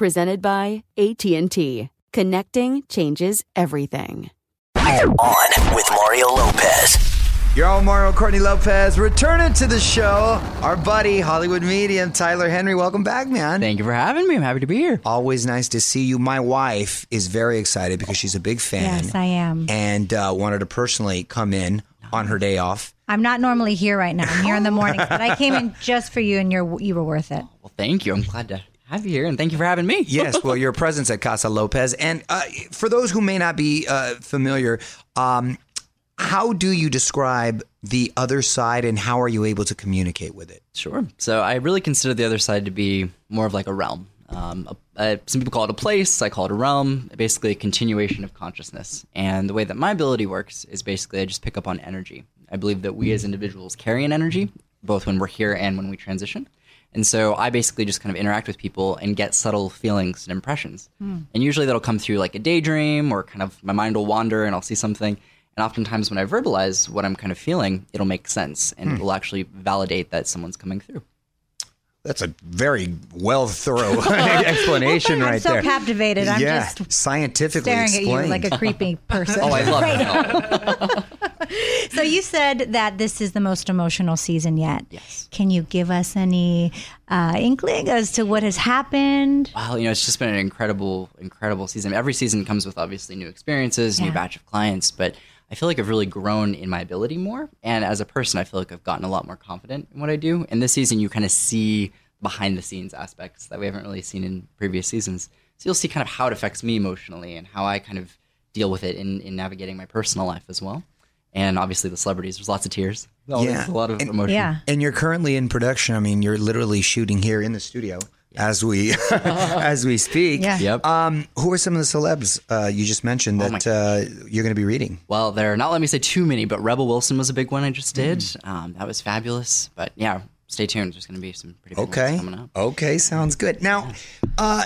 Presented by AT&T. Connecting changes everything. I am on with Mario Lopez. Your old Mario Courtney Lopez returning to the show. Our buddy, Hollywood medium Tyler Henry. Welcome back, man. Thank you for having me. I'm happy to be here. Always nice to see you. My wife is very excited because she's a big fan. Yes, I am. And uh, wanted to personally come in on her day off. I'm not normally here right now. I'm here in the mornings, but I came in just for you, and you're you were worth it. Well, thank you. I'm glad to have you here, and thank you for having me. yes, well, your presence at Casa Lopez. And uh, for those who may not be uh, familiar, um, how do you describe the other side and how are you able to communicate with it? Sure. So I really consider the other side to be more of like a realm. Um, a, a, some people call it a place. I call it a realm. Basically, a continuation of consciousness. And the way that my ability works is basically I just pick up on energy. I believe that we as individuals carry an energy, both when we're here and when we transition. And so I basically just kind of interact with people and get subtle feelings and impressions. Mm. And usually that'll come through like a daydream or kind of my mind will wander and I'll see something. And oftentimes when I verbalize what I'm kind of feeling, it'll make sense and Hmm. it will actually validate that someone's coming through. That's a very well thorough explanation I'm right so there. captivated. I'm yeah, just scientifically staring at you like a creepy person. Oh, I love right it. now. so you said that this is the most emotional season yet. Yes. Can you give us any uh, inkling as to what has happened? Wow, you know, it's just been an incredible, incredible season. Every season comes with obviously new experiences, Yeah. new batch of clients, but I feel like I've really grown in my ability more. And as a person, I feel like I've gotten a lot more confident in what I do. And this season, you kind of see behind the scenes aspects that we haven't really seen in previous seasons. So you'll see kind of how it affects me emotionally and how I kind of deal with it in, in navigating my personal life as well. And obviously, the celebrities, there's lots of tears. Always Yeah. a lot of And- emotion. Yeah. And you're currently in production. I mean, you're literally shooting here in the studio as we as we speak. Yeah. Yep. Um, who are some of the celebs uh, you just mentioned Oh that uh, you're going to be reading? Well, there are not let me say too many, but Rebel Wilson was a big one I just did. Um, that was fabulous. But yeah, stay tuned. There's going to be some pretty big Okay. ones coming up. Okay, sounds good. Now, uh,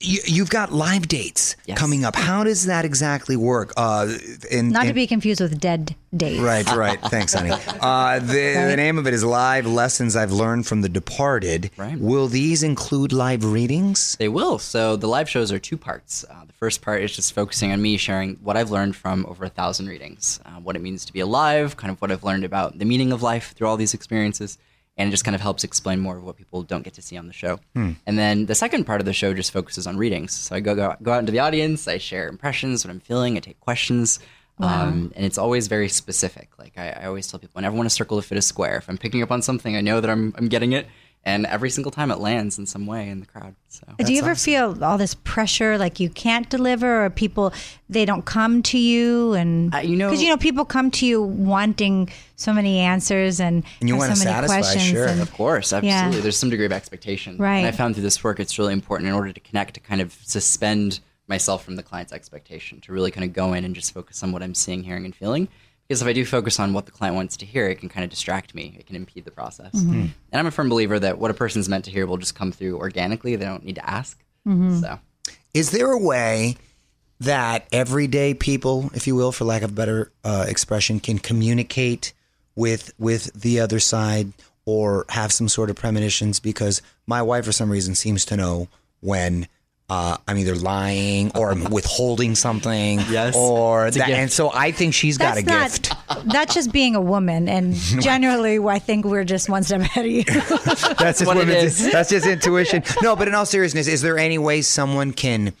you, you've got live dates Yes. coming up. How does that exactly work? Uh, in, Not to be confused with dead dates. Right, right. Thanks, honey. Uh, the, the name of it is Live Lessons I've Learned from the Departed. Right. Will these include live readings? They will. So the live shows are two parts. Uh, the first part is just focusing on me sharing what I've learned from over a thousand readings, uh, what it means to be alive, kind of what I've learned about the meaning of life through all these experiences. And it just kind of helps explain more of what people don't get to see on the show. Hmm. And then the second part of the show just focuses on readings. So I go, go, go out into the audience, I share impressions, what I'm feeling, I take questions. Um, and it's always very specific. Like I, I always tell people, I never want to circle to fit a square. If I'm picking up on something, I know that I'm, I'm getting it. And every single time it lands in some way in the crowd. So Do you ever feel all this pressure, like you can't deliver, or people they don't come to you, and Uh, you know- because you know people come to you wanting so many answers and, And you wanna so many satisfy, questions. sure. and- Of course, absolutely. Yeah. There's some degree of expectation. Right. And I found through this work, it's really important in order to connect to kind of suspend myself from the client's expectation, to really kind of go in and just focus on what I'm seeing, hearing, and feeling. Because if I do focus on what the client wants to hear, it can kind of distract me. It can impede the process. Mm-hmm. And I'm a firm believer that what a person's meant to hear will just come through organically. They don't need to ask. Mm-hmm. So Is there a way that everyday people, if you will, for lack of a better uh, expression, can communicate with with the other side or have some sort of premonitions? Because my wife, for some reason, seems to know when. Uh, I'm either lying or I'm withholding something, Yes. or It's that, and so I think she's got That's a not. gift. That's just being a woman, and generally, I think we're just one step ahead of you. That's just what it women's. That's just intuition. No, but in all seriousness, is there any way someone can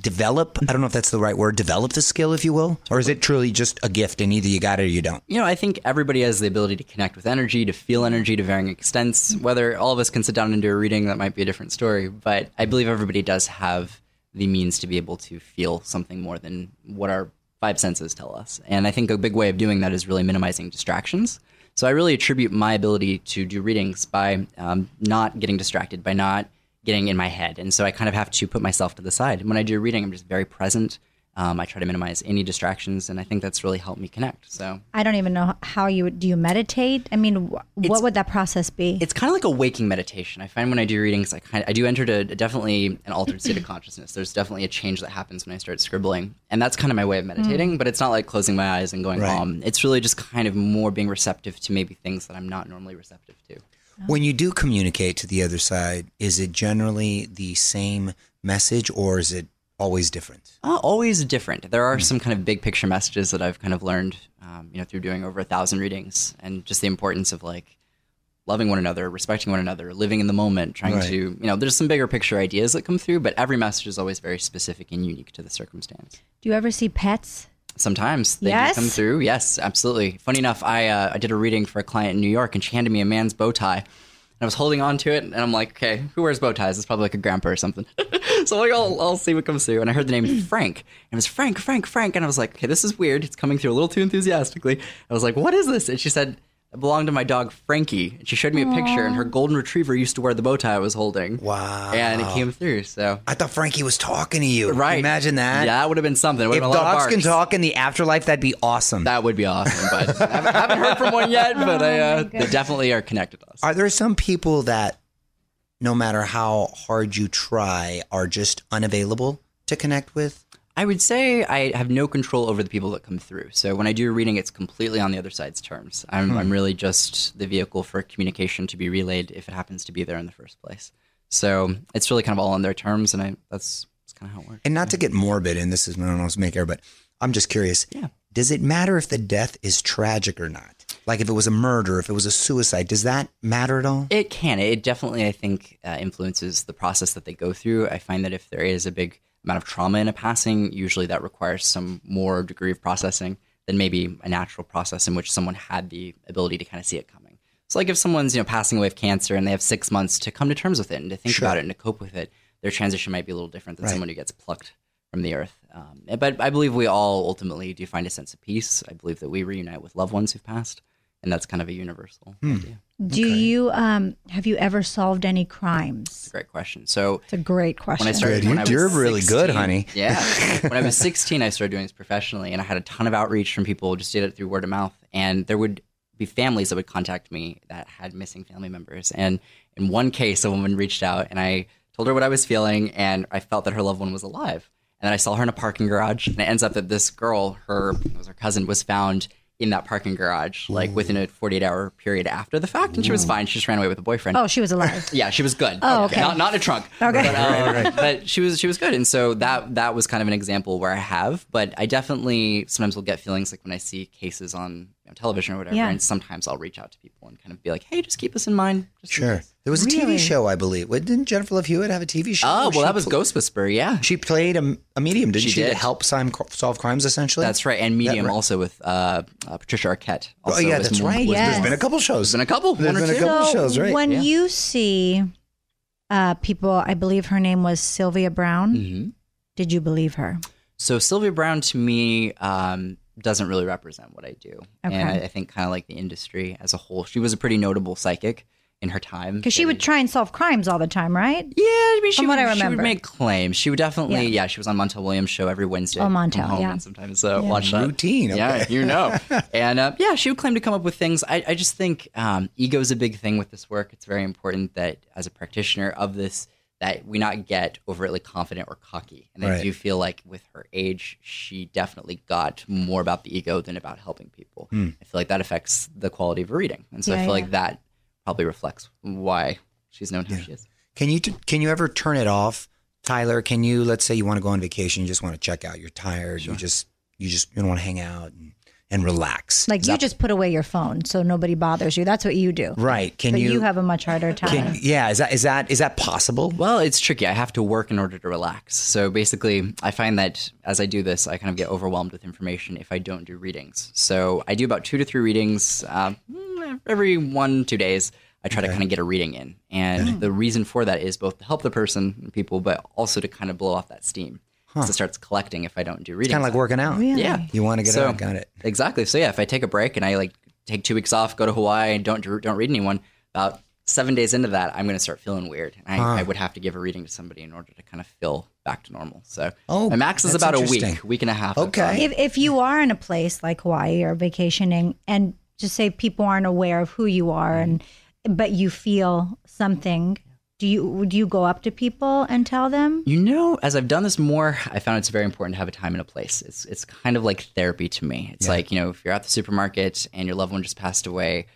develop? I don't know if that's the right word. Develop the skill, if you will, or is it truly just a gift and either you got it or you don't? you know, I think everybody has the ability to connect with energy, to feel energy to varying extents. Whether all of us can sit down and do a reading, that might be a different story. But I believe everybody does have the means to be able to feel something more than what our five senses tell us. And I think a big way of doing that is really minimizing distractions. So I really attribute my ability to do readings by um, not getting distracted, by not getting in my head. And so I kind of have to put myself to the side. And When I do reading, I'm just very present. Um, I try to minimize any distractions, and I think that's really helped me connect. So I don't even know how you do. You meditate? I mean, wh- what would that process be? it's kind of like a waking meditation. I find when I do readings, I kind of, I do enter to definitely an altered state of consciousness. There's definitely a change that happens when I start scribbling, and that's kind of my way of meditating. But it's not like closing my eyes and going Right. home. It's really just kind of more being receptive to maybe things that I'm not normally receptive to. When you do communicate to the other side, is it generally the same message or is it always different? Uh, always different. There are some kind of big picture messages that I've kind of learned, um, you know, through doing over a thousand readings, and just the importance of like loving one another, respecting one another, living in the moment, trying Right. to, you know, there's some bigger picture ideas that come through, but every message is always very specific and unique to the circumstance. do you ever see pets? Sometimes they Yes? do come through. Yes, absolutely. Funny enough, I uh, I did a reading for a client in New York, and she handed me a man's bow tie. And I was holding on to it, and I'm like, okay, who wears bow ties? It's probably like a grandpa or something. so like, I'll, I'll see what comes through. And I heard the name Frank. And it was Frank, Frank, Frank. And I was like, okay, this is weird. It's coming through a little too enthusiastically. I was like, what is this? And she said, it belonged to my dog Frankie. And she showed me a picture, and her golden retriever used to wear the bow tie I was holding. Wow. And it came through. So I thought Frankie was talking to you. right, Imagine that. Yeah, that would have been something. It would If have been a lot of dogs can talk in the afterlife, that'd be awesome. That would be awesome, but I haven't, haven't heard from one yet. But I, uh, they definitely are connected to us. Are there some people that, no matter how hard you try, are just unavailable to connect with? I would say I have no control over the people that come through. So when I do a reading, it's completely on the other side's terms. I'm, I'm really just the vehicle for communication to be relayed if it happens to be there in the first place. So it's really kind of all on their terms, and I that's, that's kind of how it works. And not to get morbid, and this is no one else make error, but I'm just curious. Yeah. Does it matter if the death is tragic or not? Like if it was a murder, if it was a suicide, does that matter at all? It can. It definitely, I think, uh, influences the process that they go through. I find that if there is a big amount of trauma in a passing, usually that requires some more degree of processing than maybe a natural process in which someone had the ability to kind of see it coming. So, like if someone's you know passing away of cancer and they have six months to come to terms with it and to think Sure. about it and to cope with it, their transition might be a little different than Right. someone who gets plucked from the earth. Um, but I believe we all ultimately do find a sense of peace. I believe that we reunite with loved ones who've passed, and that's kind of a universal idea. Do you um have you ever solved any crimes? Great question. So It's a great question. when I started, Good. when You- I was you're really good, honey. Yeah. when I was 16, I started doing this professionally, and I had a ton of outreach from people. Just did it through word of mouth, and there would be families that would contact me that had missing family members. And in one case, a woman reached out, and I told her what I was feeling, and I felt that her loved one was alive. And then I saw her in a parking garage, and it ends up that this girl, her it was her cousin, was found in that parking garage, like within a 48 hour period after the fact, and she was fine. She just ran away with a boyfriend. oh, she was alive. Yeah, she was good. Oh, okay. Not, not in a trunk. Okay. But, um, but she was she was good, and so that that was kind of an example where I have. But I definitely sometimes will get feelings like when I see cases on know, television or whatever. Yeah. And sometimes I'll reach out to people and kind of be like, hey, just keep this in mind. Just Sure. case. There was a Really? TV show, I believe. What, didn't Jennifer Love Hewitt have a TV show? Oh, where well, that was pl- Ghost Whisperer. Yeah. She played a, a medium, didn't She she? To help Simon, solve crimes, essentially. That's right. And Medium right? also with uh, uh, Patricia Arquette. Oh, yeah, that's right. was- Yes. There's been a couple shows. There's been a couple. There's one or been a couple so shows, right? when Yeah. you see uh, people, I believe her name was Sylvia Browne. Mhm. Did you believe her? So Sylvia Browne to me um, doesn't really represent what I do, and I, I think kind of like the industry as a whole. She was a pretty notable psychic in her time Because she would try and solve crimes all the time, right? Yeah, I mean, she From would, what I she would make claims. She would definitely, Yeah. yeah. she was on Montel Williams' show every Wednesday. Oh, Montel, home yeah. Sometimes uh, watch that. Routine, Yeah, you know. and uh, yeah, she would claim to come up with things. I, I just think um, ego is a big thing with this work. It's very important that as a practitioner of this, that we not get overtly confident or cocky. And I Right. do feel like with her age, she definitely got more about the ego than about helping people. Hmm. I feel like that affects the quality of her reading. And so Yeah, I feel yeah. like that probably reflects why she's known how she is. Can you t- can you ever turn it off, Tyler? Can you let's say you want to go on vacation, you just want to check out, you're tired, you just you just you don't want to hang out and, and relax. Like Is you that- just put away your phone so nobody bothers you. That's what you do. right? Can but you, you, have a much harder time. can, yeah? Is that is that is that possible? Well, it's tricky. I have to work in order to relax. So basically, I find that as I do this, I kind of get overwhelmed with information if I don't do readings. So I do about two to three readings um, every one, two days. I try to kind of get a reading in. And the reason for that is both to help the person, people, but also to kind of blow off that steam. So it starts collecting if I don't do reading. Kind of like working out. Really? Yeah. You want to get So- out? Got it. Exactly. So yeah, if I take a break and I like take two weeks off, go to Hawaii, and don't don't read anyone, about seven days into that, I'm going to start feeling weird. And I, I would have to give a reading to somebody in order to kind of feel back to normal. So Oh, my max is about a week, week and a half. Okay. If, if you are in a place like Hawaii or vacationing, and just say people aren't aware of who you are, mm-hmm. and but you feel something, do you do you go up to people and tell them? You know, as I've done this more, I found it's very important to have a time and a place. It's it's kind of like therapy to me. It's like you know, if you're at the supermarket and your loved one just passed away,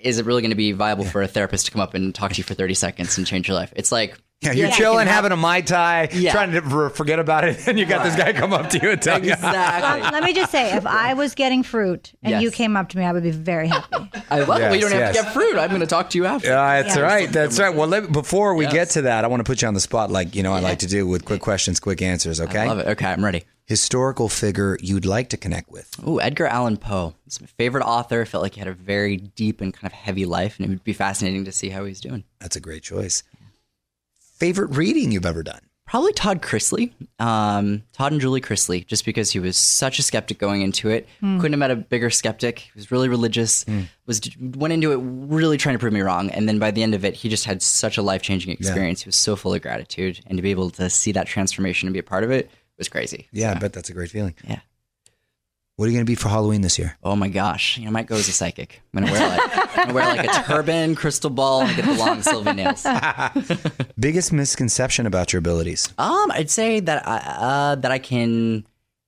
is it really going to be viable for a therapist to come up and talk to you for 30 seconds and change your life? It's like Yeah, you're Yeah. chilling, having a mai tai, Yeah. trying to forget about it, and you got this guy come up to you and tell you. exactly. Um, let me just say, if I was getting fruit and you came up to me, I would be very happy. I love it. Well, you don't Yes, have to get fruit. I'm going to talk to you after. Yeah, that's Yeah. right. That's right. Well, let, before we Yes. get to that, I want to put you on the spot, like you know I like to do with quick questions, quick answers. Okay. I love it. Okay, I'm ready. Historical figure you'd like to connect with. Ooh, Edgar Allan Poe. He's my favorite author. Felt like he had a very deep and kind of heavy life, and it would be fascinating to see how he's doing. That's a great choice. Favorite reading you've ever done? Probably Todd Chrisley, um, Todd and Julie Chrisley, just because he was such a skeptic going into it. Couldn't have met a bigger skeptic. He was really religious. Was went into it really trying to prove me wrong, and then by the end of it, he just had such a life changing experience. He was so full of gratitude, and to be able to see that transformation and be a part of it was crazy. Yeah, I bet that's a great feeling. yeah. What are you going to be for Halloween this year? Oh my gosh, you know, I might go as a psychic. I'm gonna wear like, I'm gonna wear like a turban, crystal ball, and get the long silver nails. Biggest misconception about your abilities? Um, I'd say that I, uh, that I can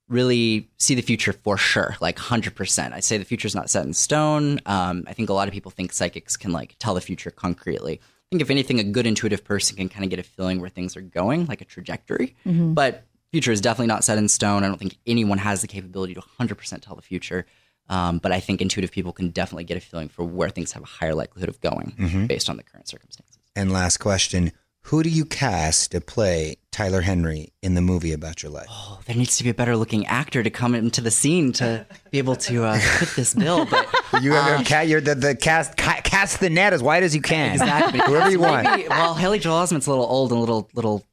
really see the future for sure, like hundred percent. I'd say the future's not set in stone. Um, I think a lot of people think psychics can like tell the future concretely. I think if anything, a good intuitive person can kind of get a feeling where things are going, like a trajectory. But future is definitely not set in stone. I don't think anyone has the capability to hundred percent tell the future. Um, but I think intuitive people can definitely get a feeling for where things have a higher likelihood of going based on the current circumstances. And last question: Who do you cast to play Tyler Henry in the movie about your life? oh, there needs to be a better looking actor to come into the scene to be able to uh, fit this bill. But You have a cat. You're the, the cast ca- cast the net as wide as you can. exactly, Whoever you want. Maybe- well, Haley Joel Osment's a little old and a little little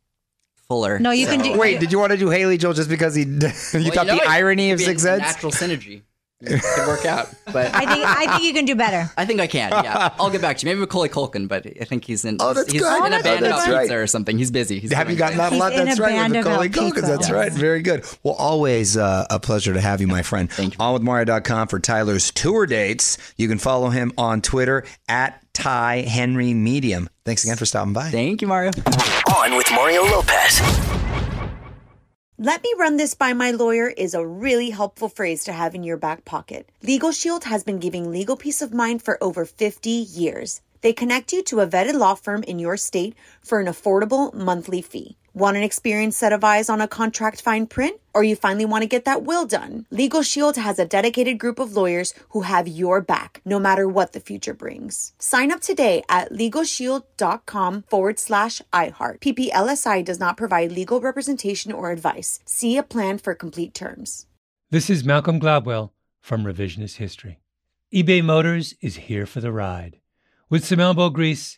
fuller. No, you can so- do. Wait, did you want to do Haley Joel just because he? you Well, thought know, the irony of be a Six Sense? natural synergy it could work out. But I think I think you can do better. I think I can. Yeah, I'll get back to you. Maybe Macaulay Culkin, but I think he's in. Oh, that's he's good. in Oh, a band that's about right. pizza or something. He's busy. He's Have you doing gotten that a lot? in That's right. band With Macaulay Culkin. pizza. That's right. Very good. Well, always uh, a pleasure to have you, my friend. Thank you. On with Mario.com for Tyler's tour dates. You can follow him on Twitter at Ty Henry Medium. Thanks again for stopping by. Thank you, Mario. On with Mario Lopez. Let me run this by my lawyer is a really helpful phrase to have in your back pocket. Legal Shield has been giving legal peace of mind for over 50 years. They connect you to a vetted law firm in your state for an affordable monthly fee. Want an experienced set of eyes on a contract fine print? Or you finally want to get that will done? Legal Shield has a dedicated group of lawyers who have your back, no matter what the future brings. Sign up today at LegalShield.com forward slash iHeart. PPLSI does not provide legal representation or advice. See a plan for complete terms. This is Malcolm Gladwell from Revisionist History. eBay Motors is here for the ride. With some elbow grease,